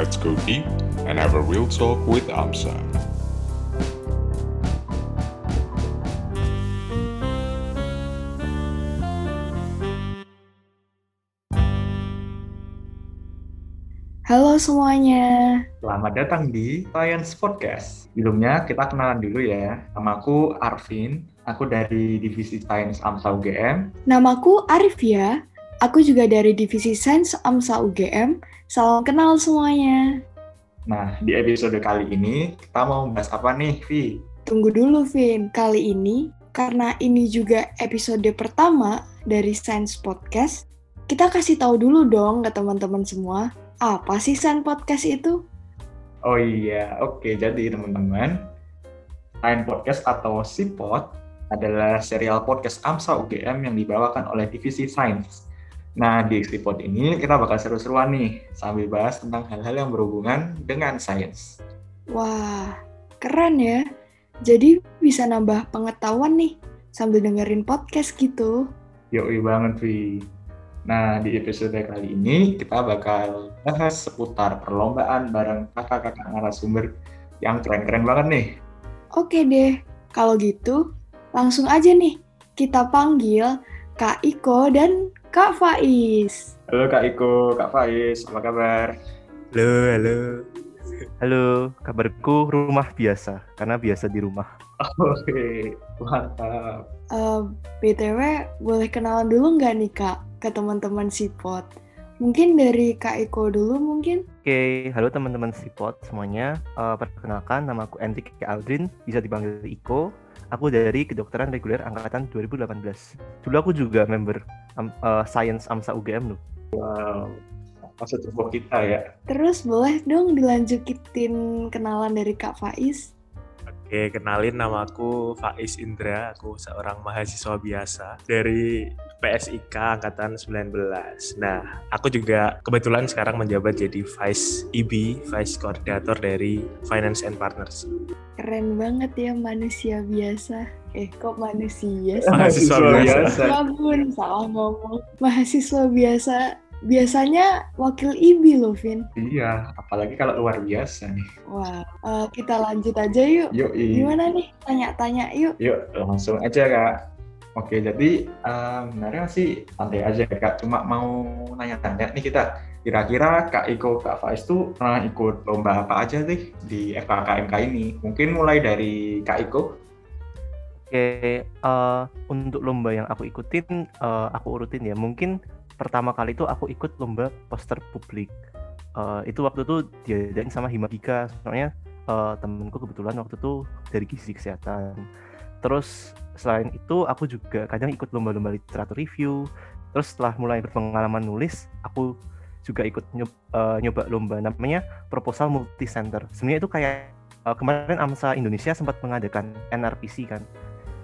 let's go deep and have a real talk with Amsa. Halo semuanya. Selamat datang di Science Podcast. Sebelumnya kita kenalan dulu ya. Namaku Arvin, aku dari Divisi Sains AMSA UGM. Namaku Arifia. Aku juga dari Divisi Sains AMSA UGM. Salam kenal semuanya. Nah, di episode kali ini kita mau bahas apa nih, Vi? Tunggu dulu, Vin. Kali ini, karena ini juga episode pertama dari Science Podcast, kita kasih tahu dulu dong ke teman-teman semua, apa sih Science Podcast itu? Oh iya, oke. Jadi teman-teman, Science Podcast atau SIPOD adalah serial podcast AMSA UGM yang dibawakan oleh Divisi Sains. Nah, di SIPOD ini kita bakal seru-seruan nih, sambil bahas tentang hal-hal yang berhubungan dengan sains. Wah, keren ya. Jadi bisa nambah pengetahuan nih sambil dengerin podcast gitu. Yoi banget, Vi. Nah, di episode kali ini kita bakal bahas seputar perlombaan bareng kakak-kakak narasumber yang keren-keren banget nih. Oke deh, kalau gitu langsung aja nih kita panggil Kak Iko dan Kak Faiz. Halo Kak Iko, Kak Faiz, apa kabar? Halo, halo. Halo, kabarku rumah biasa, karena biasa di rumah. Oke, mantap. Eh, BTW, boleh kenalan dulu nggak nih Kak ke teman-teman Sipot? Mungkin dari Kak Iko dulu mungkin? Oke, halo teman-teman Sipot semuanya. Eh, perkenalkan, nama aku Enrik Aldrin, bisa dipanggil Iko. Aku dari kedokteran reguler angkatan 2018. Dulu aku juga member um, eh, Science AMSA UGM loh. Wow, masa coba kita ya. Terus boleh dong dilanjutin kenalan dari Kak Faiz? Oke, kenalin nama aku Faiz Indra, aku seorang mahasiswa biasa dari PSIK Angkatan 19. Nah, aku juga kebetulan sekarang menjabat jadi Vice IB, Vice Koordinator dari Finance and Partners. Keren banget ya manusia biasa. Eh, kok manusia sih? Mahasiswa biasa. Babun, salah ngomong. Mahasiswa biasa. Biasanya wakil IBI loh, Vin. Iya, apalagi kalau luar biasa nih. Wah, eh, kita lanjut aja yuk. Yuk, Gimana nih? Tanya-tanya yuk. Yuk, langsung aja Kak. Oke, jadi eh, sebenarnya sih santai aja Kak. Cuma mau nanya-tanya nih kita. Kira-kira Kak Iko, Kak Faiz tuh pernah ikut lomba apa aja sih di FKKMK ini? Mungkin mulai dari Kak Iko. Oke, eh, untuk lomba yang aku ikutin, eh, aku urutin ya. Mungkin pertama kali itu aku ikut lomba poster publik. Eh, itu waktu itu diadain sama Himagika, soalnya eh, temenku kebetulan waktu itu dari gizi kesehatan. Terus selain itu aku juga kadang ikut lomba-lomba literatur review. Terus setelah mulai berpengalaman nulis, aku juga ikut nyob- eh, nyoba lomba namanya proposal multi center. Sebenarnya itu kayak eh, kemarin AMSA Indonesia sempat mengadakan NRPC kan.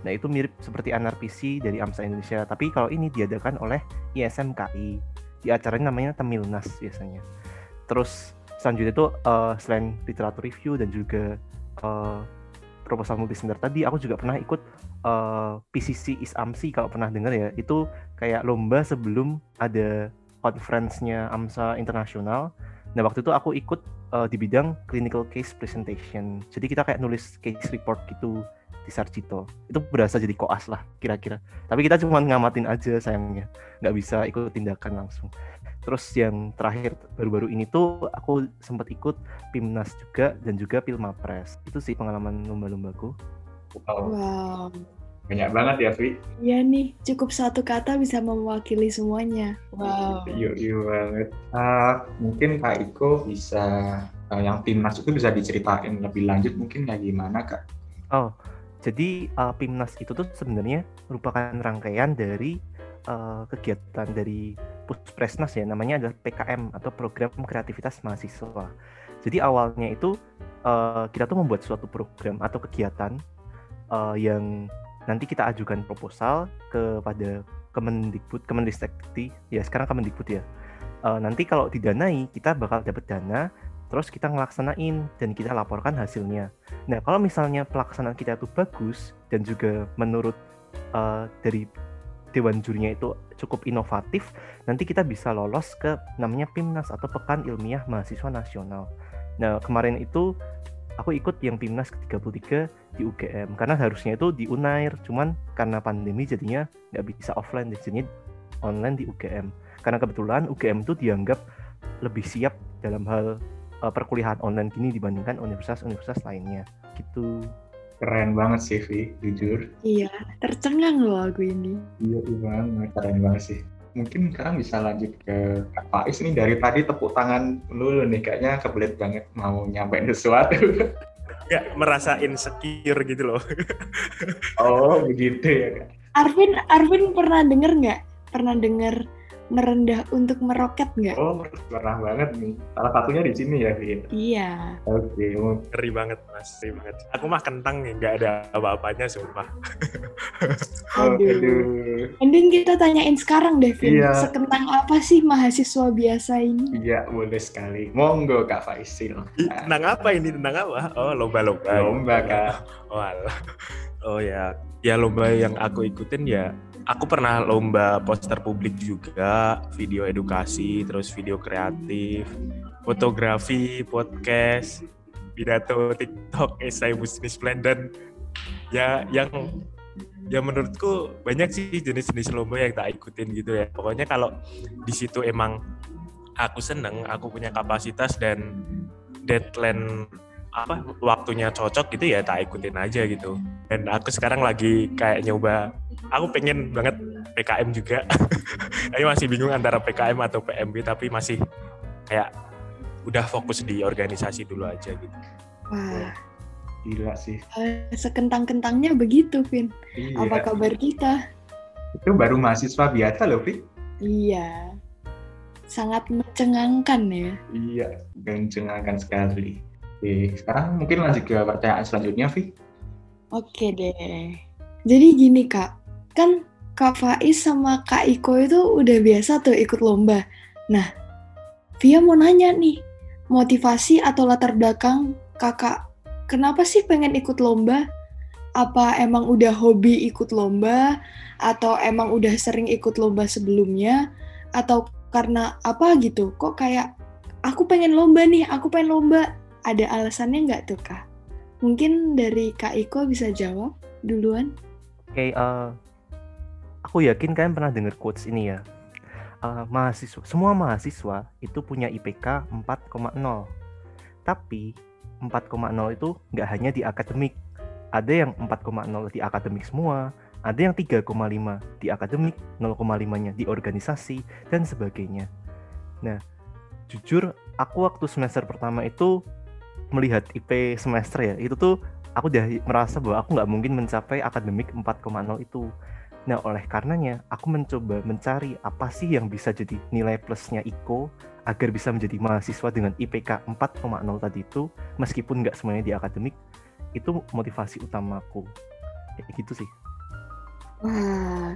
Nah itu mirip seperti NRPC dari AMSA Indonesia, tapi kalau ini diadakan oleh ISMKI. Di acaranya namanya Temilnas biasanya. Terus selanjutnya itu eh, selain literatur review dan juga eh, proposal multisender tadi, aku juga pernah ikut eh, PCC ISAMSI kalau pernah dengar ya. Itu kayak lomba sebelum ada conference-nya AMSA Internasional. Nah waktu itu aku ikut eh, di bidang clinical case presentation. Jadi kita kayak nulis case report gitu di Sarjito. Itu berasa jadi koas lah kira-kira. Tapi kita cuma ngamatin aja sayangnya. Nggak bisa ikut tindakan langsung. Terus yang terakhir baru-baru ini tuh aku sempat ikut Pimnas juga dan juga Pilmapres. Itu sih pengalaman lomba-lombaku. Wow, Wow. banyak banget ya, Vi. Iya nih, cukup satu kata bisa mewakili semuanya. Wow. Yuk, yuk banget. Ah, mungkin Kak Iko bisa eh, yang timnas itu bisa diceritain lebih lanjut mungkin kayak gimana Kak? Oh, jadi uh, Pimnas itu tuh sebenarnya merupakan rangkaian dari uh, kegiatan dari Puspresnas ya, namanya adalah PKM atau Program Kreativitas Mahasiswa. Jadi awalnya itu uh, kita tuh membuat suatu program atau kegiatan uh, yang nanti kita ajukan proposal kepada Kemendikbud, Kemendikbud, ya sekarang Kemendikbud ya. Uh, nanti kalau didanai kita bakal dapat dana, terus kita ngelaksanain dan kita laporkan hasilnya. Nah, kalau misalnya pelaksanaan kita itu bagus dan juga menurut uh, dari dewan jurinya itu cukup inovatif, nanti kita bisa lolos ke namanya PIMNAS atau Pekan Ilmiah Mahasiswa Nasional. Nah, kemarin itu aku ikut yang PIMNAS ke-33 di UGM karena harusnya itu di Unair, cuman karena pandemi jadinya nggak bisa offline, jadinya online di UGM. Karena kebetulan UGM itu dianggap lebih siap dalam hal uh, perkuliahan online gini dibandingkan universitas-universitas lainnya gitu. Keren banget sih, Vi, jujur. Iya, tercengang loh aku ini. Iya, iya banget. Keren banget sih. Mungkin sekarang bisa lanjut ke Kak Faiz nih. Dari tadi tepuk tangan dulu nih. Kayaknya kebelet banget mau nyampein sesuatu. Nggak merasa insecure gitu loh. oh, begitu ya, Kak. Arvin, Arvin pernah denger nggak? Pernah denger merendah untuk meroket nggak? Oh, pernah banget nih. Salah satunya di sini ya, Vin. Iya. Oke, mau Ngeri banget mas, ngeri banget. Aku mah kentang nih, nggak ada apa-apanya sumpah. Oh, Aduh. aduh. Mending kita tanyain sekarang deh, Vin. Iya. Sekentang apa sih mahasiswa biasa ini? Iya, boleh sekali. Monggo, Kak Faisil. Tentang apa ini? Tentang apa? Oh lomba-lomba. Lomba, Kak. Oh alah. Oh ya, ya lomba yang aku ikutin ya. Aku pernah lomba poster publik juga, video edukasi, terus video kreatif, fotografi, podcast, pidato, TikTok, esai bisnis plan dan ya yang ya menurutku banyak sih jenis-jenis lomba yang tak ikutin gitu ya. Pokoknya kalau di situ emang aku seneng, aku punya kapasitas dan deadline apa waktunya cocok gitu ya tak ikutin aja gitu. Dan aku sekarang lagi kayak nyoba, aku pengen banget PKM juga. Tapi masih bingung antara PKM atau PMB tapi masih kayak udah fokus di organisasi dulu aja gitu. Wah, Gila sih. eh, sekentang-kentangnya begitu, Vin. Iya. Apa kabar kita? Itu baru mahasiswa biasa loh, Vi. Iya. Sangat mencengangkan ya. Iya, mencengangkan sekali. Oke, sekarang mungkin lanjut ke pertanyaan selanjutnya, Vi. Oke deh. Jadi gini kak, kan Kak Faiz sama Kak Iko itu udah biasa tuh ikut lomba. Nah, Via mau nanya nih, motivasi atau latar belakang kakak, kenapa sih pengen ikut lomba? Apa emang udah hobi ikut lomba? Atau emang udah sering ikut lomba sebelumnya? Atau karena apa gitu? Kok kayak, aku pengen lomba nih, aku pengen lomba. Ada alasannya nggak tuh kak? Mungkin dari Kak Iko bisa jawab duluan. Oke, eh, aku yakin kalian pernah dengar quotes ini ya. Eh, mahasiswa, semua mahasiswa itu punya IPK 4,0. Tapi 4,0 itu nggak hanya di akademik. Ada yang 4,0 di akademik semua, ada yang 3,5 di akademik, 0,5-nya di organisasi, dan sebagainya. Nah, jujur aku waktu semester pertama itu melihat IP semester ya, itu tuh aku udah merasa bahwa aku nggak mungkin mencapai akademik 4,0 itu. Nah, oleh karenanya aku mencoba mencari apa sih yang bisa jadi nilai plusnya IKO agar bisa menjadi mahasiswa dengan IPK 4,0 tadi itu meskipun nggak semuanya di akademik itu motivasi utamaku. Kayak gitu sih. Wah,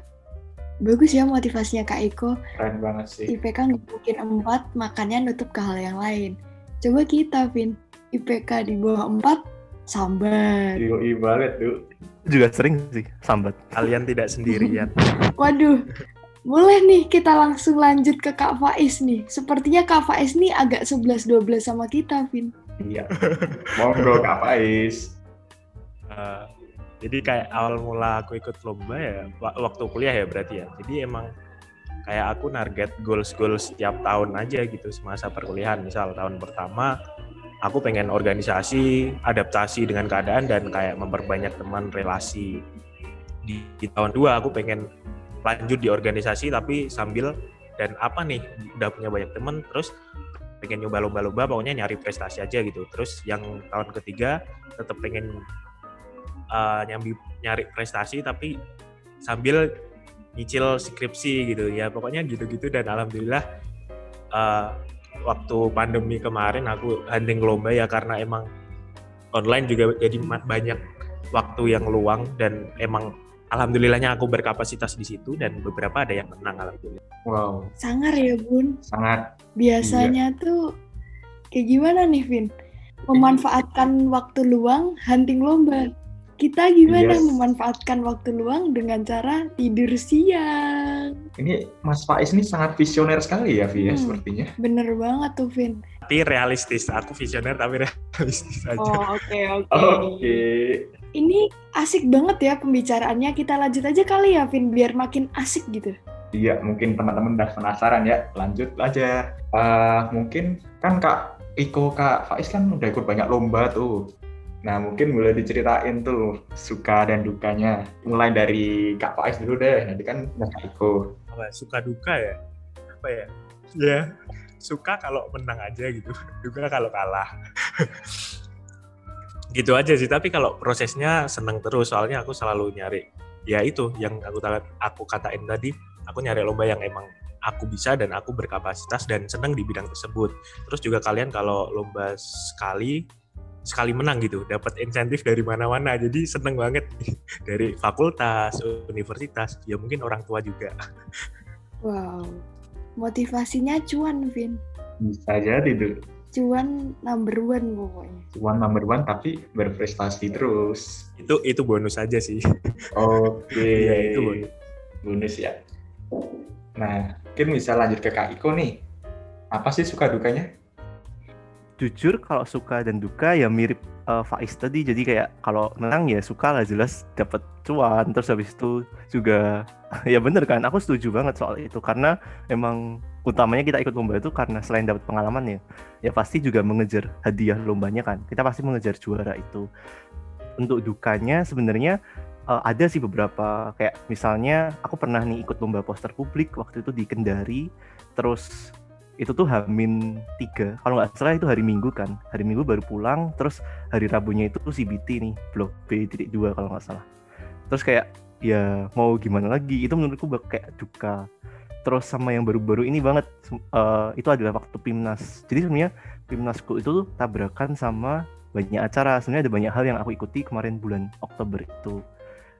bagus ya motivasinya Kak Iko. Keren banget sih. IPK nggak mungkin 4, makanya nutup ke hal yang lain. Coba kita, Vin. IPK di bawah 4, sambat. Yoi banget tuh. Juga sering sih sambat. Kalian tidak sendirian. Waduh, boleh nih kita langsung lanjut ke Kak Faiz nih. Sepertinya Kak Faiz nih agak 11-12 sama kita, Vin. Iya. Monggo, Kak Faiz. Eh, jadi kayak awal mula aku ikut lomba ya wa- waktu kuliah ya berarti ya. Jadi emang kayak aku target goals-goals setiap tahun aja gitu semasa perkuliahan. Misal tahun pertama aku pengen organisasi, adaptasi dengan keadaan dan kayak memperbanyak teman relasi. Di, di tahun dua aku pengen lanjut di organisasi tapi sambil dan apa nih udah punya banyak teman terus pengen nyoba lomba-lomba pokoknya nyari prestasi aja gitu. Terus yang tahun ketiga tetap pengen uh, nyambi nyari prestasi tapi sambil nyicil skripsi gitu ya pokoknya gitu-gitu dan alhamdulillah uh, waktu pandemi kemarin aku hunting lomba ya karena emang online juga jadi banyak waktu yang luang dan emang alhamdulillahnya aku berkapasitas di situ dan beberapa ada yang menang alhamdulillah Wow, Sangar ya, Bun. sangat Biasanya tuh kayak gimana nih, Vin? Memanfaatkan waktu luang hunting lomba. Kita gimana Yes. memanfaatkan waktu luang dengan cara tidur siang? Ini Mas Faiz ini sangat visioner sekali ya, Vi, ya, Hmm. sepertinya. Bener banget tuh, Vin. Tapi realistis, aku visioner tapi realistis aja. Oh, oke, oke. Oke. Ini asik banget ya pembicaraannya. Kita lanjut aja kali ya, Vin, biar makin asik gitu. Iya, mungkin teman-teman udah penasaran ya. Lanjut aja. Eh, mungkin kan Kak Iko, Kak Faiz kan udah ikut banyak lomba tuh. Nah, mungkin boleh diceritain tuh suka dan dukanya. Mulai dari Kak Faiz dulu deh, nanti kan udah Kak Iko. Apa, suka duka ya? Apa ya? Ya, suka kalau menang aja gitu. Duka kalau kalah. gitu aja sih, tapi kalau prosesnya seneng terus soalnya aku selalu nyari ya itu yang aku aku katain tadi, aku nyari lomba yang emang aku bisa dan aku berkapasitas dan seneng di bidang tersebut. Terus juga kalian kalau lomba sekali sekali menang gitu, dapat insentif dari mana-mana. Jadi seneng banget dari fakultas, universitas, ya mungkin orang tua juga. Wow. Motivasinya cuan, Vin. Bisa jadi tuh. Cuan number one pokoknya. Cuman number one tapi berprestasi terus. Itu itu bonus aja sih. Oke. Iya, itu bonus. bonus ya. Nah, mungkin bisa lanjut ke Kak Iko nih. Apa sih suka dukanya? Jujur kalau suka dan duka ya mirip eh, Faiz tadi. Jadi kayak kalau menang ya suka lah jelas dapat cuan. Terus habis itu juga ya bener kan aku setuju banget soal itu. Karena emang utamanya kita ikut lomba itu karena selain dapat pengalaman ya ya pasti juga mengejar hadiah lombanya kan. Kita pasti mengejar juara itu. Untuk dukanya sebenarnya eh, ada sih beberapa. Kayak misalnya aku pernah nih ikut lomba poster publik waktu itu di Kendari. Terus itu tuh Hamin tiga. Kalau nggak salah itu hari Minggu kan. Hari Minggu baru pulang terus hari Rabunya itu tuh CBT nih blok B titik dua kalau nggak salah. Terus kayak ya mau gimana lagi? Itu menurutku kayak duka. Terus sama yang baru-baru ini banget eh, itu adalah waktu Pimnas jadi sebenarnya Pimnasku itu tuh tabrakan sama banyak acara. Sebenarnya ada banyak hal yang aku ikuti kemarin bulan Oktober itu.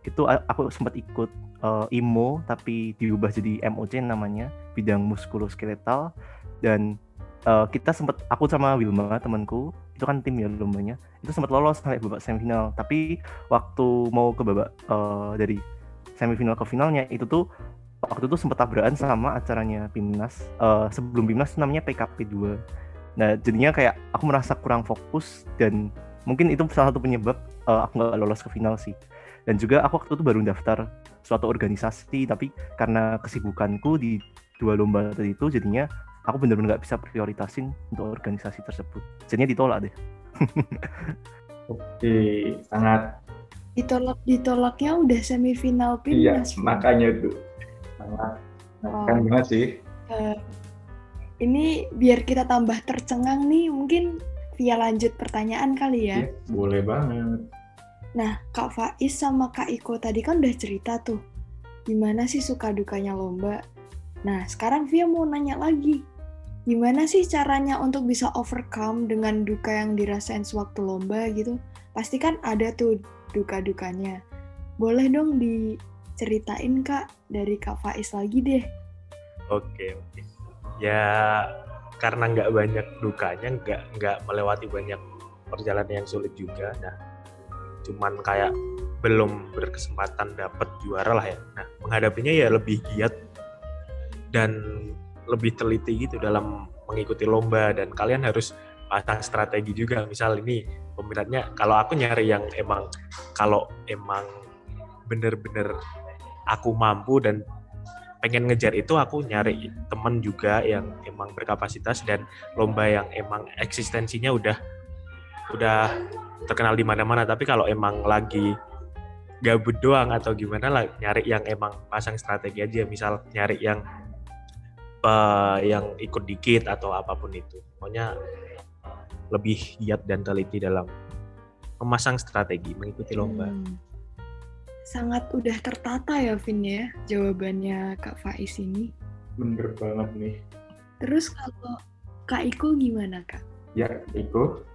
Itu aku sempat ikut eh, IMO tapi diubah jadi MOC namanya bidang muskuloskeletal dan eh, kita sempat aku sama Wilma temanku itu kan tim ya lombanya itu sempat lolos sampai babak semifinal. Tapi waktu mau ke babak eh, dari semifinal ke finalnya itu tuh waktu itu sempat tabrakan sama acaranya Pimnas Eh, sebelum Pimnas namanya PKP 2 nah jadinya kayak aku merasa kurang fokus dan mungkin itu salah satu penyebab eh, aku nggak lolos ke final sih. Dan juga aku waktu itu baru daftar suatu organisasi tapi karena kesibukanku di dua lomba tadi itu jadinya aku bener-bener nggak bisa prioritasin untuk organisasi tersebut jadinya ditolak deh Oke, sangat Ditolak ditolaknya udah semifinal iya, Pimnas. Vin. makanya tuh. Sangat Wow. kan banget sih. Eh, ini biar kita tambah tercengang nih, mungkin via lanjut pertanyaan kali ya. Iya, boleh banget. Nah, Kak Faiz sama Kak Iko tadi kan udah cerita tuh, gimana sih suka dukanya lomba. Nah, sekarang Via mau nanya lagi, gimana sih caranya untuk bisa overcome dengan duka yang dirasain sewaktu lomba gitu? Pasti kan ada tuh duka-dukanya. Boleh dong diceritain Kak, dari Kak Faiz lagi deh. Oke, oke. Ya karena nggak banyak dukanya, nggak nggak melewati banyak perjalanan yang sulit juga. Nah, cuman kayak belum berkesempatan dapat juara lah ya. Nah, menghadapinya ya lebih giat dan lebih teliti gitu dalam mengikuti lomba dan kalian harus pasang strategi juga. Misal ini peminatnya, kalau aku nyari yang emang kalau emang bener-bener aku mampu dan pengen ngejar itu aku nyari temen juga yang emang berkapasitas dan lomba yang emang eksistensinya udah udah terkenal di mana-mana tapi kalau emang lagi gabut doang atau gimana lah nyari yang emang pasang strategi aja misal nyari yang eh, yang ikut dikit atau apa pun itu pokoknya lebih giat dan teliti dalam memasang strategi mengikuti lomba Hmm. Sangat udah tertata ya, Vin ya, jawabannya Kak Faiz ini. Bener banget nih. Terus kalau Kak Iko gimana, Kak? Ya, Iko.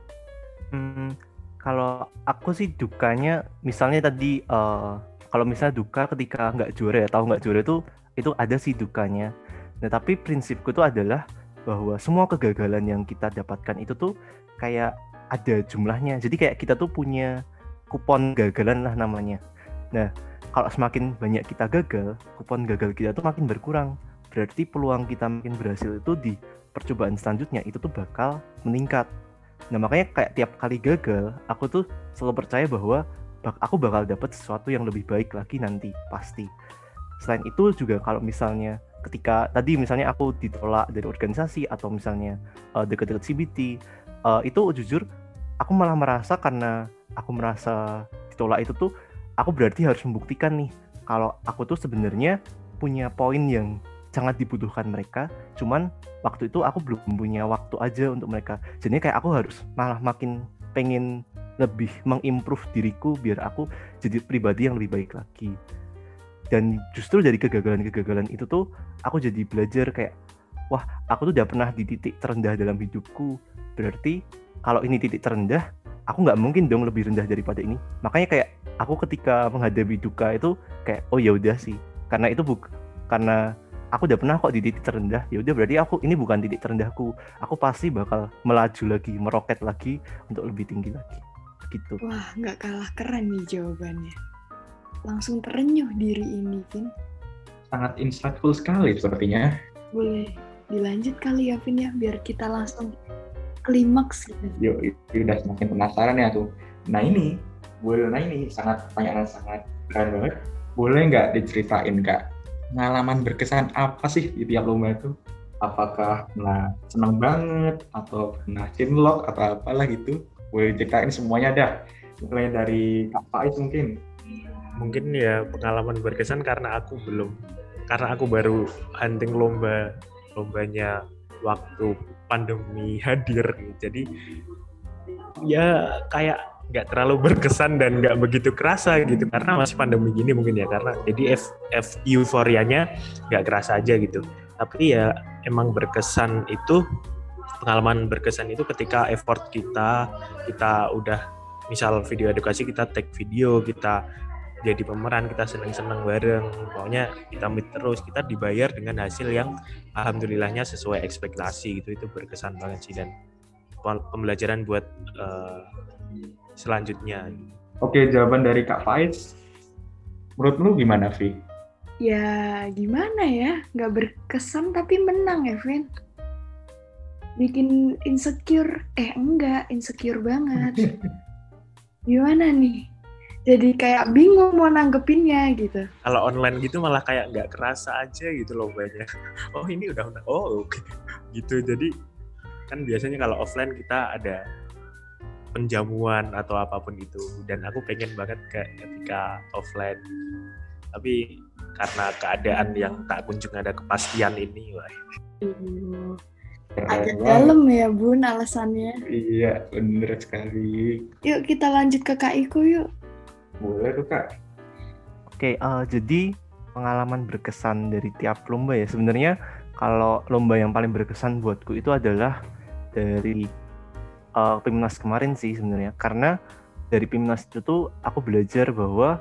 Hmm, kalau aku sih dukanya misalnya tadi eh, kalau misalnya duka ketika nggak juara ya tahu nggak juara itu itu ada sih dukanya. Nah tapi prinsipku itu adalah bahwa semua kegagalan yang kita dapatkan itu tuh kayak ada jumlahnya. Jadi kayak kita tuh punya kupon gagalan lah namanya. Nah, kalau semakin banyak kita gagal, kupon gagal kita tuh makin berkurang. Berarti peluang kita makin berhasil itu di percobaan selanjutnya itu tuh bakal meningkat. Nah makanya kayak tiap kali gagal, aku tuh selalu percaya bahwa aku bakal dapat sesuatu yang lebih baik lagi nanti pasti. Selain itu juga kalau misalnya ketika tadi misalnya aku ditolak dari organisasi atau misalnya uh, deket-deket CBT, uh, itu jujur aku malah merasa karena aku merasa ditolak itu tuh aku berarti harus membuktikan nih kalau aku tuh sebenarnya punya poin yang sangat dibutuhkan mereka cuman waktu itu aku belum punya waktu aja untuk mereka. Jadi kayak aku harus malah makin pengen lebih mengimprove diriku biar aku jadi pribadi yang lebih baik lagi dan justru dari kegagalan-kegagalan itu tuh aku jadi belajar kayak wah aku tuh udah pernah di titik terendah dalam hidupku. Berarti kalau ini titik terendah aku nggak mungkin dong lebih rendah daripada ini. Makanya kayak aku ketika menghadapi duka itu kayak oh ya udah sih. Karena itu buk karena aku udah pernah kok di titik terendah ya udah berarti aku ini bukan titik terendahku. Aku pasti bakal melaju lagi meroket lagi untuk lebih tinggi lagi. Gitu. Wah nggak kalah keren nih jawabannya langsung terenyuh diri ini Vin sangat insightful sekali sepertinya boleh dilanjut kali ya Vin ya biar kita langsung klimaks gitu. Yuk, itu udah semakin penasaran ya tuh. Nah ini, boleh nah ini sangat pertanyaan sangat keren banget. Boleh nggak diceritain kak pengalaman berkesan apa sih di tiap lomba itu? Apakah pernah senang banget atau pernah cinlok atau apalah gitu? Boleh ceritain semuanya dah. Mulai dari Kak Faiz mungkin. Mungkin ya pengalaman berkesan karena aku belum karena aku baru hunting lomba lombanya waktu pandemi hadir. Jadi ya kayak nggak terlalu berkesan dan nggak begitu kerasa gitu. Karena masih pandemi gini mungkin ya karena jadi F, F euforianya nggak kerasa aja gitu. Tapi ya emang berkesan itu pengalaman berkesan itu ketika effort kita kita udah misal video edukasi kita take video kita jadi pemeran kita seneng-seneng bareng pokoknya kita meet terus kita dibayar dengan hasil yang alhamdulillahnya sesuai ekspektasi gitu itu berkesan banget sih dan pembelajaran buat uh, selanjutnya oke jawaban dari Kak Faiz menurut lu gimana Vi? Ya gimana ya, nggak berkesan tapi menang ya Vin. Bikin insecure, eh enggak, insecure banget. Gimana nih? Jadi kayak bingung mau nanggepinnya gitu. Kalau online gitu malah kayak nggak kerasa aja gitu loh banyak. Oh ini udah udah oh oke okay. gitu. Jadi kan biasanya kalau offline kita ada penjamuan atau apa pun itu dan aku pengen banget kayak ketika offline tapi karena keadaan yang tak kunjung ada kepastian ini wah uh, agak dalam ya bun alasannya iya bener sekali yuk kita lanjut ke Kak Iko yuk boleh tuh kak. Oke, uh, jadi pengalaman berkesan dari tiap lomba ya. Sebenarnya kalau lomba yang paling berkesan buatku itu adalah dari uh, Pimnas kemarin sih sebenarnya. Karena dari Pimnas itu tuh aku belajar bahwa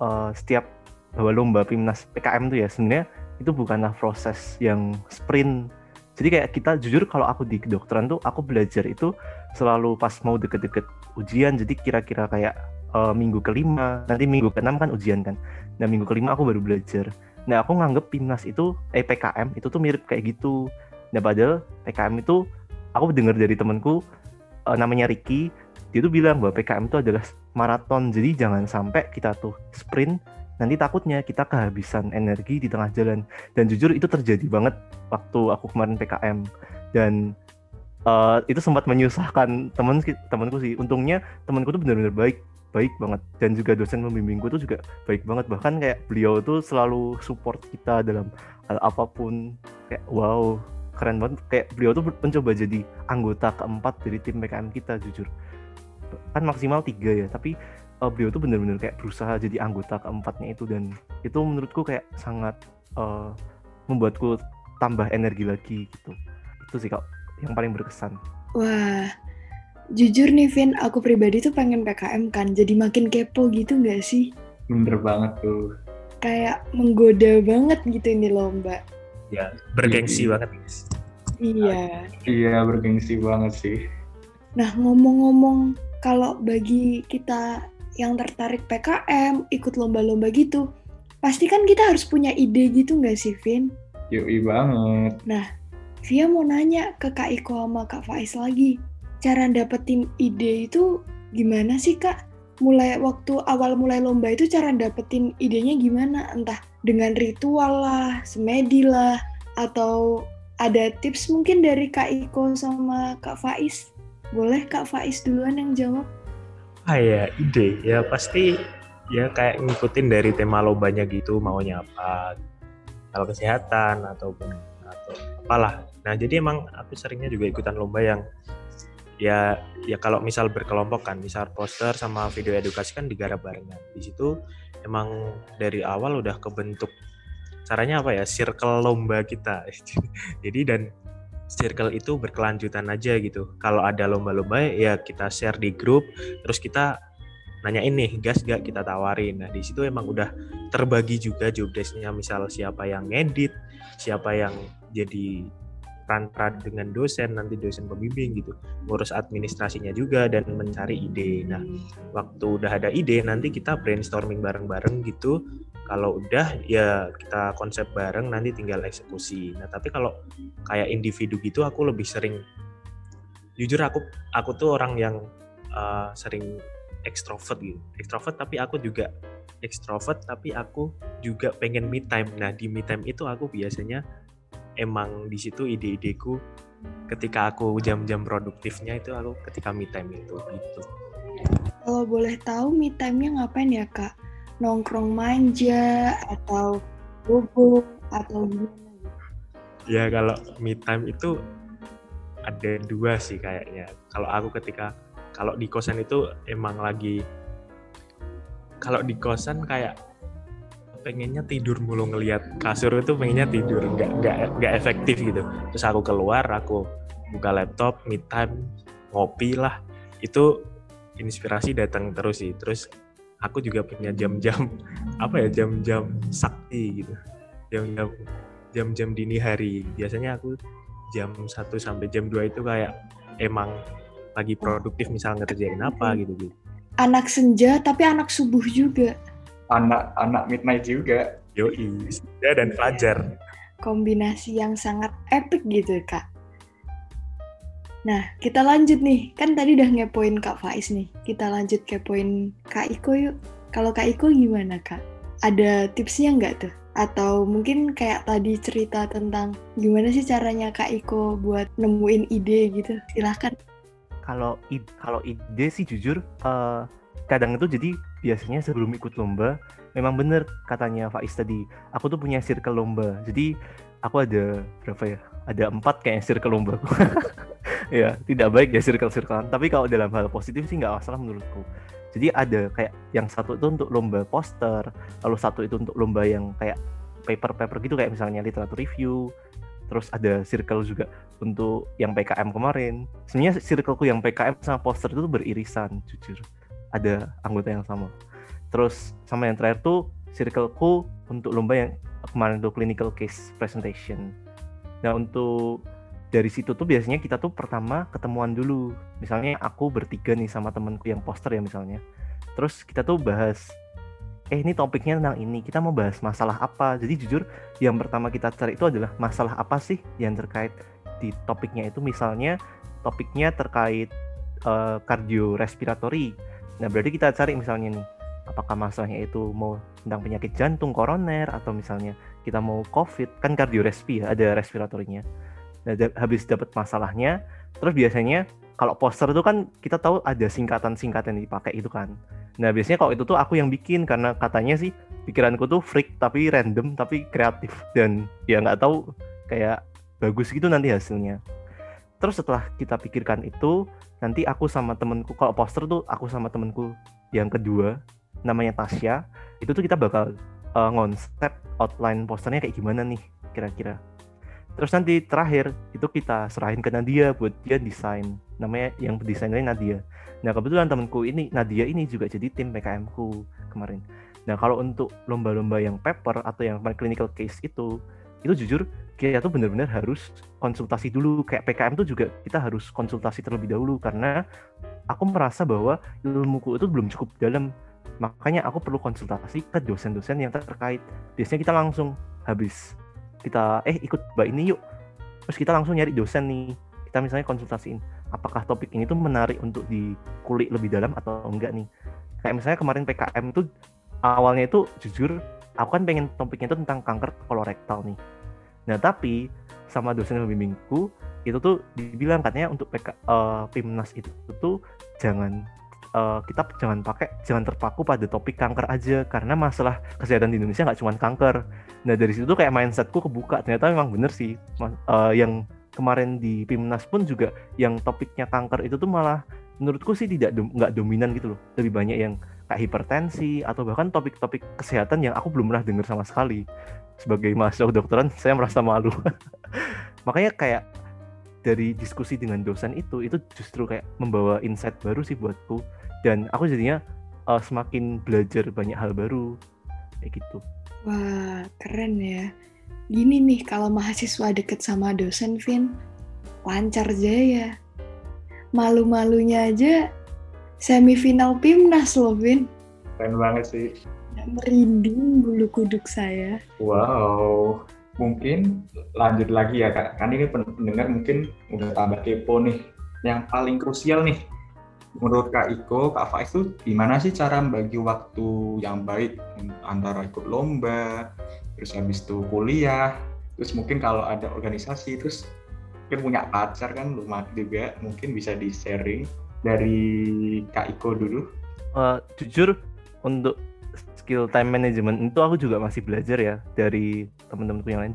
uh, setiap bahwa lomba Pimnas PKM tuh ya sebenarnya itu bukanlah proses yang sprint. Jadi kayak kita jujur kalau aku di kedokteran tuh aku belajar itu selalu pas mau deket-deket ujian. Jadi kira-kira kayak uh, minggu kelima. Nanti minggu keenam kan ujian kan. Nah minggu kelima aku baru belajar. Nah aku nganggep timnas itu eh PKM itu tuh mirip kayak gitu. Nah padahal PKM itu aku dengar dari temanku uh, namanya Ricky dia tuh bilang bahwa PKM itu adalah maraton. Jadi jangan sampai kita tuh sprint nanti takutnya kita kehabisan energi di tengah jalan. Dan jujur itu terjadi banget waktu aku kemarin PKM dan uh, itu sempat menyusahkan temen temanku sih. Untungnya temanku tuh benar-benar baik baik banget. Dan juga dosen pembimbingku tuh juga baik banget. Bahkan kayak beliau tuh selalu support kita dalam hal apa pun. Kayak wow keren banget. Kayak beliau tuh mencoba jadi anggota keempat dari tim PKM kita jujur. Kan maksimal tiga ya tapi uh, beliau tuh bener-bener kayak berusaha jadi anggota keempatnya itu. Dan itu menurutku kayak sangat uh, membuatku tambah energi lagi gitu. Itu sih kak yang paling berkesan. Wah Jujur nih Vin, aku pribadi tuh pengen PKM kan, jadi makin kepo gitu gak sih? Bener banget tuh. Kayak menggoda banget gitu ini lomba. Ya, bergengsi iya. banget guys. Iya. Iya, bergengsi banget sih. Nah, ngomong-ngomong kalau bagi kita yang tertarik PKM, ikut lomba-lomba gitu, pasti kan kita harus punya ide gitu nggak sih, Vin? Yoi banget. Via mau nanya ke Kak Iko sama Kak Faiz lagi, cara dapetin ide itu gimana sih Kak? Mulai waktu awal mulai lomba itu cara dapetin idenya gimana? Entah dengan ritual lah, semedi lah, atau ada tips mungkin dari Kak Iko sama Kak Faiz? Boleh Kak Faiz duluan yang jawab? Ah ya, ide. Ya pasti ya kayak ngikutin dari tema lombanya gitu, maunya apa. Kalau kesehatan ataupun atau apalah. Nah, jadi emang aku seringnya juga ikutan lomba yang ya ya kalau misal berkelompok kan, misal poster sama video edukasi kan digarap barengan. Di situ emang dari awal udah kebentuk caranya apa ya? Circle lomba kita. jadi dan circle itu berkelanjutan aja gitu. Kalau ada lomba-lomba ya kita share di grup, terus kita nanya ini gas gak kita tawarin. Nah di situ emang udah terbagi juga job desk-nya, misal siapa yang ngedit, siapa yang jadi peran-peran dengan dosen, nanti dosen pembimbing gitu, ngurus administrasinya juga dan mencari ide. Nah waktu udah ada ide nanti kita brainstorming bareng-bareng gitu. Kalau udah ya kita konsep bareng nanti tinggal eksekusi. Nah tapi kalau kayak individu gitu aku lebih sering jujur aku aku tuh orang yang uh, sering ekstrovert gitu ekstrovert tapi aku juga ekstrovert tapi aku juga pengen me time nah di me time itu aku biasanya emang di situ ide-ideku ketika aku jam-jam produktifnya itu aku ketika me time itu gitu. Kalau boleh tahu me time-nya ngapain ya Kak? Nongkrong manja atau bobo atau gimana? Ya kalau me time itu ada dua sih kayaknya. Kalau aku ketika kalau di kosan itu emang lagi kalau di kosan kayak pengennya tidur mulu ngelihat kasur itu pengennya tidur nggak nggak nggak efektif gitu. Terus aku keluar aku buka laptop me time ngopi lah. Itu inspirasi datang terus sih. Terus aku juga punya jam-jam apa ya jam-jam sakti gitu. Jam-jam jam-jam dini hari. Biasanya aku jam 1 sampai jam 2 itu kayak emang lagi produktif misal ngerjain apa gitu gitu Anak senja tapi anak subuh juga. Anak-anak midnight juga. yoi ya dan fajar Kombinasi yang sangat epic gitu Kak. Nah, kita lanjut nih. Kan tadi udah ngepoin Kak Faiz nih. Kita lanjut kepoin Kak Iko yuk. Kalau Kak Iko gimana Kak? Ada tipsnya nggak tuh? Atau mungkin kayak tadi cerita tentang gimana sih caranya Kak Iko buat nemuin ide gitu. Silahkan. kalau ide, kalau ide sih jujur eh, kadang itu jadi biasanya sebelum ikut lomba memang bener katanya Faiz tadi aku tuh punya circle lomba. Jadi aku ada berapa ya? Ada empat kayak circle lomba ya tidak baik ya circle circlean tapi kalau dalam hal positif sih nggak masalah menurutku. Jadi ada kayak yang satu itu untuk lomba poster lalu satu itu untuk lomba yang kayak paper paper gitu kayak misalnya literatur review. Terus ada circle juga untuk yang PKM kemarin. Sebenarnya circleku yang PKM sama poster itu beririsan, jujur. Ada anggota yang sama. Terus sama yang terakhir tuh circleku untuk lomba yang kemarin tuh clinical case presentation. Nah untuk dari situ tuh biasanya kita tuh pertama ketemuan dulu. Misalnya aku bertiga nih sama temenku yang poster ya misalnya. Terus kita tuh bahas eh ini topiknya tentang ini kita mau bahas masalah apa jadi jujur yang pertama kita cari itu adalah masalah apa sih yang terkait di topiknya itu misalnya topiknya terkait uh, kardiorespiratory nah berarti kita cari misalnya nih apakah masalahnya itu mau tentang penyakit jantung koroner atau misalnya kita mau covid kan kardiorespi ya ada respiratorinya nah habis dapat masalahnya terus biasanya kalau poster itu kan kita tahu ada singkatan-singkatan yang dipakai itu kan Nah biasanya kalau itu tuh aku yang bikin karena katanya sih pikiranku tuh freak tapi random tapi kreatif dan ya nggak tahu kayak bagus gitu nanti hasilnya. Terus setelah kita pikirkan itu nanti aku sama temenku kalau poster tuh aku sama temenku yang kedua namanya Tasya itu tuh kita bakal uh, ngonsep outline posternya kayak gimana nih kira-kira. Terus nanti terakhir itu kita serahin ke Nadia buat dia desain. Namanya yang desainernya Nadia. Nah kebetulan temenku ini Nadia ini juga jadi tim PKM ku kemarin. Nah kalau untuk lomba-lomba yang paper atau yang clinical case itu itu jujur kita tuh benar-benar harus konsultasi dulu. Kayak PKM tuh juga kita harus konsultasi terlebih dahulu karena aku merasa bahwa ilmuku itu belum cukup dalam. Makanya aku perlu konsultasi ke dosen-dosen yang terkait. Biasanya kita langsung habis kita eh ikut mbak ini yuk. Terus kita langsung nyari dosen nih. Kita misalnya konsultasiin apakah topik ini tuh menarik untuk dikulik lebih dalam atau enggak nih? Kayak misalnya kemarin PKM itu awalnya itu jujur aku kan pengen topiknya itu tentang kanker kolorektal nih nah tapi sama dosen yang bimbingku itu tuh dibilang katanya untuk PK, uh, PIMNAS itu tuh jangan uh, kita jangan pakai jangan terpaku pada topik kanker aja. Karena masalah kesehatan di Indonesia nggak cuma kanker. Nah dari situ tuh kayak mindsetku kebuka. Ternyata memang bener sih uh, yang kemarin di PIMNAS pun juga yang topiknya kanker itu tuh malah menurutku sih tidak nggak dom, dominan gitu loh. Lebih banyak yang kayak hipertensi atau bahkan topik-topik kesehatan yang aku belum pernah dengar sama sekali. Sebagai mahasiswa kedokteran saya merasa malu. Makanya kayak dari diskusi dengan dosen itu itu justru kayak membawa insight baru sih buatku. Dan aku jadinya uh, semakin belajar banyak hal baru. Kayak gitu. Wah keren ya. Gini nih kalau mahasiswa deket sama dosen Vin lancar jaya. Malu-malunya aja semifinal PIMNAS loh Vin. Keren banget sih. Merinding bulu kuduk saya. Wow. Mungkin lanjut lagi ya kak. Kan ini pendengar mungkin udah tambah kepo nih. Yang paling krusial nih menurut kak Iko kak Faiz tuh gimana sih cara membagi waktu yang baik antara ikut lomba terus habis itu kuliah terus mungkin kalau ada organisasi terus mungkin punya pacar kan lumayan juga mungkin bisa di sharing dari kak Iko dulu uh, jujur untuk skill time management itu aku juga masih belajar ya dari teman-temanku yang lain.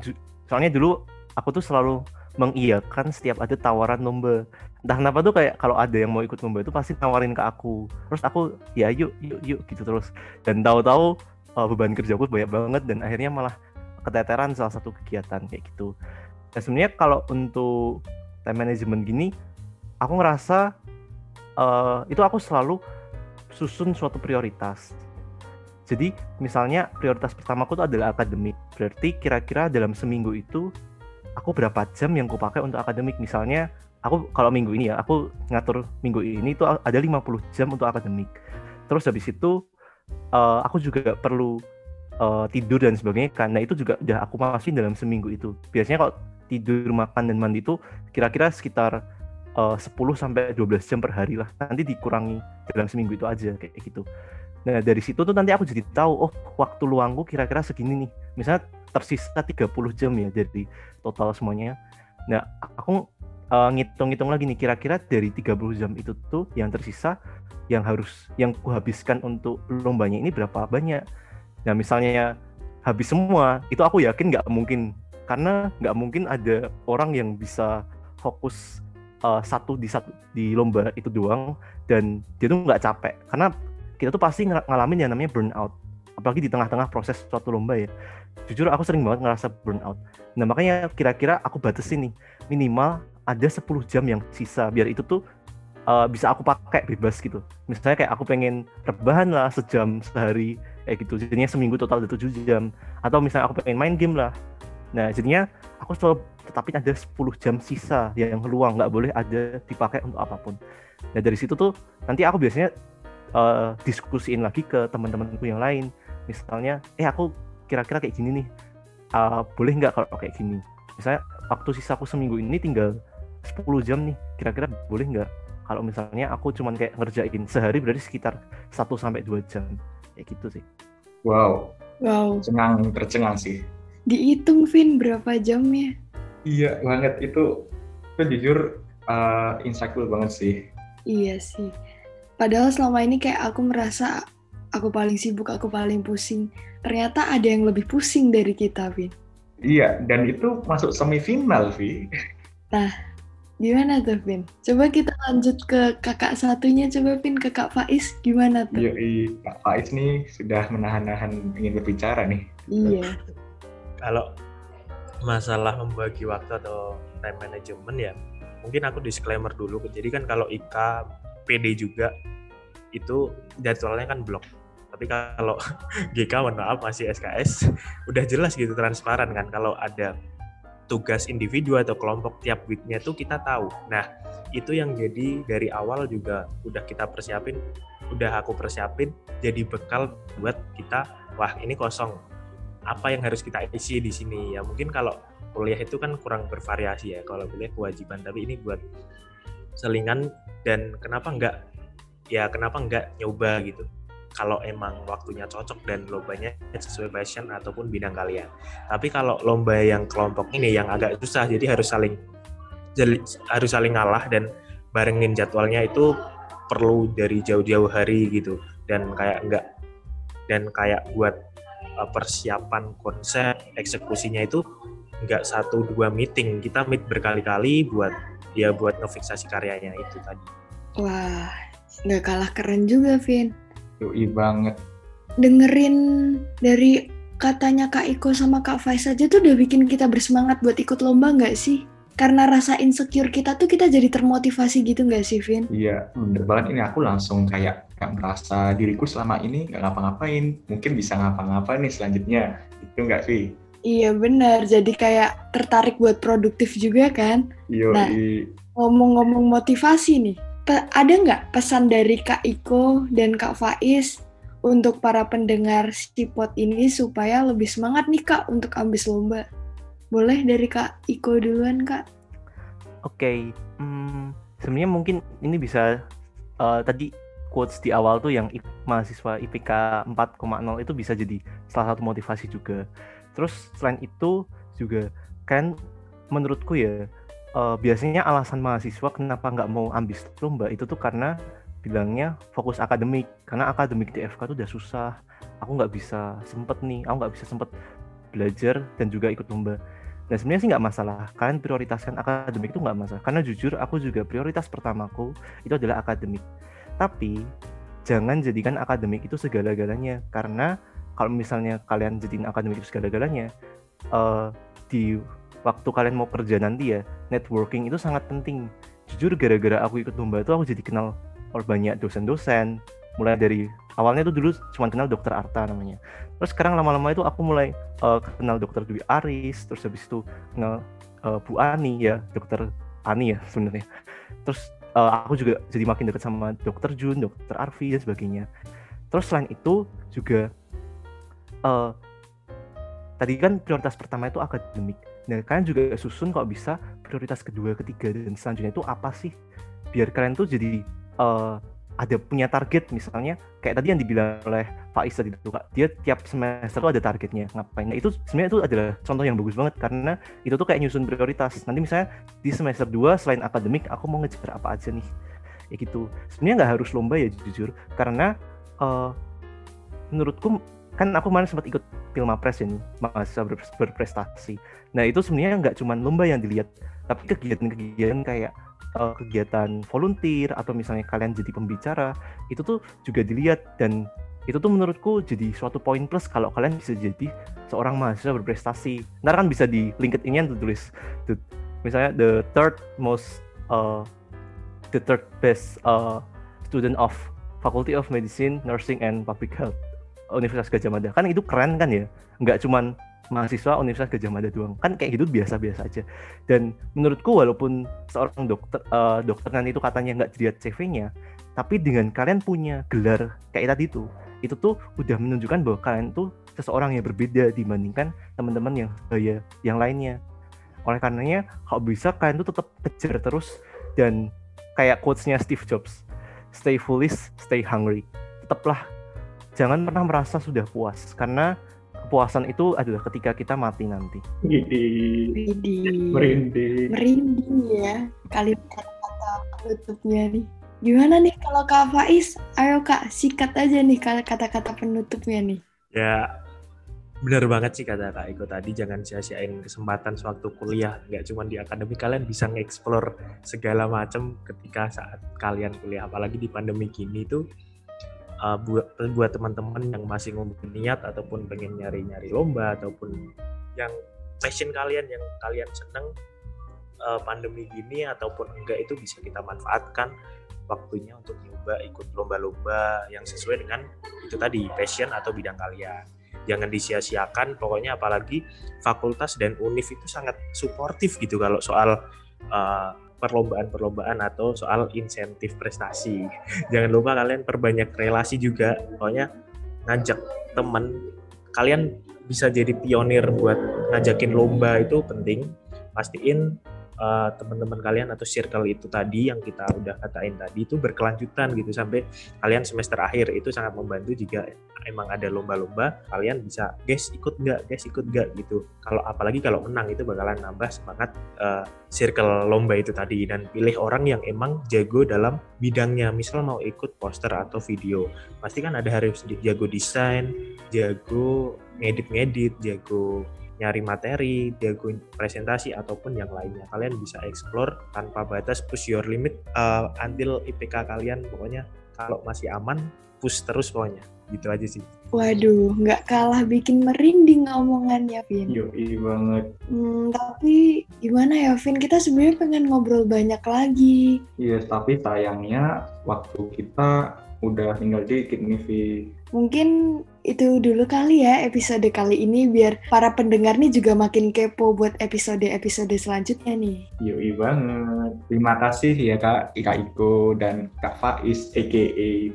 Soalnya dulu aku tuh selalu mengiyakan setiap ada tawaran lomba. Entah kenapa tuh kayak kalau ada yang mau ikut lomba itu pasti nawarin ke aku. Terus aku ya yuk yuk yuk gitu terus. Dan tahu-tahu uh, beban kerjaku banyak banget dan akhirnya malah keteteran salah satu kegiatan kayak gitu. Dan sebenarnya kalau untuk time management gini, aku ngerasa uh, itu aku selalu susun suatu prioritas jadi misalnya prioritas pertamaku itu adalah akademik. Berarti kira-kira dalam seminggu itu aku berapa jam yang kupakai untuk akademik. Misalnya aku kalau minggu ini ya, aku ngatur minggu ini itu ada 50 jam untuk akademik. Terus habis itu uh, aku juga perlu uh, tidur dan sebagainya karena itu juga udah aku masukin dalam seminggu itu. Biasanya kalau tidur, makan dan mandi itu kira-kira sekitar eh, uh, 10 sampai 12 jam per hari lah. Nanti dikurangi dalam seminggu itu aja kayak gitu. Nah dari situ tuh nanti aku jadi tahu oh waktu luangku kira-kira segini nih. Misalnya tersisa 30 jam ya dari total semuanya. Nah aku uh, ngitung-ngitung lagi nih kira-kira dari 30 jam itu tuh yang tersisa yang harus yang kuhabiskan untuk lombanya ini berapa banyak. Nah misalnya habis semua itu aku yakin nggak mungkin karena nggak mungkin ada orang yang bisa fokus uh, satu di satu di lomba itu doang dan dia tuh nggak capek. Karena kita tuh pasti ngalamin yang namanya burnout. Apalagi di tengah-tengah proses suatu lomba ya. Jujur aku sering banget ngerasa burnout. Nah makanya kira-kira aku batasin nih minimal ada 10 jam yang sisa biar itu tuh uh, bisa aku pakai bebas gitu. Misalnya kayak aku pengen rebahan lah sejam sehari kayak gitu. Jadinya seminggu total ada 7 jam. Atau misalnya aku pengen main game lah. Nah jadinya aku selalu tetapi ada 10 jam sisa yang luang nggak boleh ada dipakai untuk apa pun. Nah dari situ tuh nanti aku biasanya uh, diskusiin lagi ke teman-temanku yang lain. Misalnya eh aku kira-kira kayak gini nih uh, boleh nggak kalau kayak gini? Misalnya waktu sisaku seminggu ini tinggal 10 jam nih kira-kira boleh nggak? Kalau misalnya aku cuman kayak ngerjain sehari berarti sekitar 1 sampai 2 jam. Kayak gitu sih. Wow. Wow. Cengang tercengang sih. Dihitung Vin berapa jamnya iya banget itu itu jujur uh, insightful banget sih iya sih Padahal selama ini kayak aku merasa aku paling sibuk, aku paling pusing. Ternyata ada yang lebih pusing dari kita, Vin. Iya, dan itu masuk semifinal, Vi. Nah, gimana tuh, Vin? Coba kita lanjut ke kakak satunya, coba Vin, ke Kak Faiz, gimana tuh? Iya, Kak Faiz nih sudah menahan-nahan ingin berbicara nih. Iya. Kalau masalah membagi waktu atau time management ya, mungkin aku disclaimer dulu. Jadi kan kalau Ika PD juga itu jadwalnya kan blok Tapi kalau GK mohon maaf masih SKS, udah jelas gitu transparan kan kalau ada tugas individu atau kelompok tiap weeknya tuh kita tahu. Nah, itu yang jadi dari awal juga udah kita persiapin, udah aku persiapin jadi bekal buat kita, wah ini kosong. Apa yang harus kita isi di sini? Ya mungkin kalau kuliah itu kan kurang bervariasi ya, kalau kuliah kewajiban, tapi ini buat selingan dan kenapa enggak ya kenapa enggak nyoba gitu kalau emang waktunya cocok dan lombanya sesuai passion ataupun bidang kalian. Tapi kalau lomba yang kelompok ini yang agak susah, jadi harus saling harus saling ngalah dan barengin jadwalnya itu perlu dari jauh-jauh hari gitu dan kayak enggak dan kayak buat uh, persiapan konsep eksekusinya itu enggak satu dua meeting kita meet berkali-kali buat dia buat ngefiksasi karyanya itu tadi. Wah, nggak kalah keren juga, Vin. Yoi banget. Dengerin dari katanya Kak Iko sama Kak Faiz aja tuh udah bikin kita bersemangat buat ikut lomba nggak sih? Karena rasa insecure kita tuh kita jadi termotivasi gitu nggak sih, Vin? Iya, bener banget ini aku langsung kayak nggak merasa diriku selama ini nggak ngapa-ngapain. Mungkin bisa ngapa-ngapain nih selanjutnya. Itu nggak sih? Iya benar, jadi kayak tertarik buat produktif juga kan? Yo, Nah, ngomong-ngomong motivasi nih, pe- ada nggak pesan dari Kak Iko dan Kak Faiz untuk para pendengar Sipot ini supaya lebih semangat nih Kak untuk ambis lomba? Boleh dari Kak Iko duluan Kak? Oke, hmm, sebenarnya mungkin ini bisa eh, tadi quotes di awal tuh yang mahasiswa IPK 4,0 itu bisa jadi salah satu motivasi juga. Terus selain itu juga kan menurutku ya eh, biasanya alasan mahasiswa kenapa nggak mau ambis lomba itu tuh karena bilangnya fokus akademik karena akademik di FK tuh udah susah. Aku nggak bisa sempet nih, aku nggak bisa sempet belajar dan juga ikut lomba. Dan sebenarnya sih nggak masalah. Kalian prioritaskan akademik itu nggak masalah. Karena jujur aku juga prioritas pertamaku itu adalah akademik. Tapi jangan jadikan akademik itu segala-galanya. Karena kalau misalnya kalian jadiin akademik itu segala-galanya, eh, di waktu kalian mau kerja nanti ya, networking itu sangat penting. Jujur gara-gara aku ikut lomba itu aku jadi kenal oleh banyak dosen-dosen. Mulai dari awalnya tuh dulu cuma kenal dokter Arta namanya. Terus sekarang lama-lama itu aku mulai eh, kenal dokter Dwi Aris, terus habis itu kenal eh, Bu Ani ya, dokter Ani ya sebenarnya. Terus eh, aku juga jadi makin dekat sama dokter Jun, dokter Arfi dan sebagainya. Terus selain itu juga eh, tadi kan prioritas pertama itu akademik. Nah kalian juga susun kalau bisa prioritas kedua, ketiga dan selanjutnya itu apa sih? Biar kalian tuh jadi eh, ada punya target misalnya kayak tadi yang dibilang oleh Pak Is tadi itu Kak, dia tiap semester tuh ada targetnya ngapain. Nah, itu sebenarnya itu adalah contoh yang bagus banget karena itu tuh kayak nyusun prioritas. Nanti misalnya di semester 2 selain akademik aku mau ngejar apa aja nih. Ya gitu. Sebenarnya nggak harus lomba ya jujur karena eh, menurutku kan aku kemarin sempat ikut Pilmapres ini mahasiswa ber- berprestasi. Nah itu sebenarnya nggak cuma lomba yang dilihat, tapi kegiatan-kegiatan kayak eh, kegiatan volunteer atau misalnya kalian jadi pembicara itu tuh juga dilihat dan itu tuh menurutku jadi suatu poin plus kalau kalian bisa jadi seorang mahasiswa berprestasi. Ntar kan bisa di LinkedIn-nya tulis the- misalnya the third most uh, the third best uh, student of Faculty of Medicine, Nursing and Public Health Universitas Gajah Mada. Kan itu keren kan ya? Nggak cuman mahasiswa Universitas Gajah Mada doang. Kan kayak gitu biasa-biasa aja. Dan menurutku walaupun seorang dokter eh, dokter nanti itu katanya nggak dilihat CV-nya, tapi dengan kalian punya gelar kayak tadi tuh, itu tuh udah menunjukkan bahwa kalian tuh seseorang yang berbeda dibandingkan teman-teman yang sebaya yang lainnya. Oleh karenanya, kalau bisa kalian tuh tetap kejar terus dan kayak quotes-nya Steve Jobs, stay foolish, stay hungry. Tetaplah jangan pernah merasa sudah puas karena kepuasan itu adalah ketika kita mati nanti. Widih. merinding. Merinding ya kalimat kata penutupnya nih. Gimana nih kalau Kak Faiz? Ayo Kak, sikat aja nih kata-kata penutupnya nih. Ya benar banget sih kata Kak Iko tadi jangan sia-siain kesempatan sewaktu kuliah nggak cuma di akademik kalian bisa nge-explore segala macam ketika saat kalian kuliah apalagi di pandemi gini tuh uh, buat buat teman-teman yang masih ngumpulin niat ataupun pengen nyari-nyari lomba ataupun yang passion kalian yang kalian seneng eh, pandemi gini ataupun enggak itu bisa kita manfaatkan waktunya untuk nyoba ikut lomba-lomba yang sesuai dengan itu tadi passion atau bidang kalian. Jangan disia-siakan pokoknya apalagi fakultas dan univ itu sangat suportif gitu kalau soal uh, perlombaan-perlombaan atau soal insentif prestasi. Jangan lupa kalian perbanyak relasi juga. Pokoknya ngajak teman kalian bisa jadi pionir buat ngajakin lomba itu penting. Pastiin uh, teman-teman kalian atau circle itu tadi yang kita udah katain tadi itu berkelanjutan gitu sampai kalian semester akhir. Itu sangat membantu jika emang ada lomba-lomba kalian bisa guys ikut nggak? Guys ikut nggak? gitu. Kalau apalagi kalau menang itu bakalan nambah semangat uh, circle lomba itu tadi dan pilih orang yang emang jago dalam bidangnya. Misal mau ikut poster atau video pasti kan ada harus jago desain jago ngedit-ngedit jago nyari materi, jago presentasi ataupun yang lainnya. Kalian bisa explore tanpa batas, push your limit uh, until IPK kalian pokoknya kalau masih aman push terus pokoknya. Gitu aja sih. Waduh, nggak kalah bikin merinding omongannya, Vin. Yoi banget. Hmm, tapi gimana ya, Vin? Kita sebenarnya pengen ngobrol banyak lagi. Iya, tapi sayangnya waktu kita udah tinggal dikit nih, Vi. Mungkin itu dulu kali ya episode kali ini biar para pendengar nih juga makin kepo buat episode-episode selanjutnya nih. Yoi banget. Terima kasih ya Kak Ika Iko dan Kak Faiz aka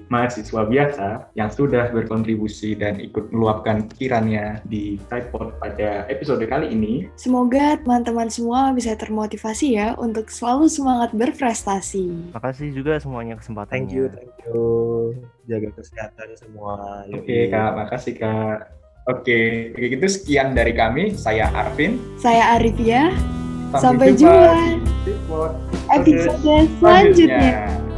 mahasiswa biasa yang sudah berkontribusi dan ikut meluapkan pikirannya di Tripod pada episode kali ini. Semoga teman-teman semua bisa termotivasi ya untuk selalu semangat berprestasi. Makasih juga semuanya kesempatannya. Thank you, thank you. Jaga kesehatan semua. Oke okay, Kak, makasih Kak. Oke, okay. gitu sekian dari kami. Saya Arvin. Saya Arifia. Sampai, Sampai jumpa, jumpa episode selanjutnya. selanjutnya.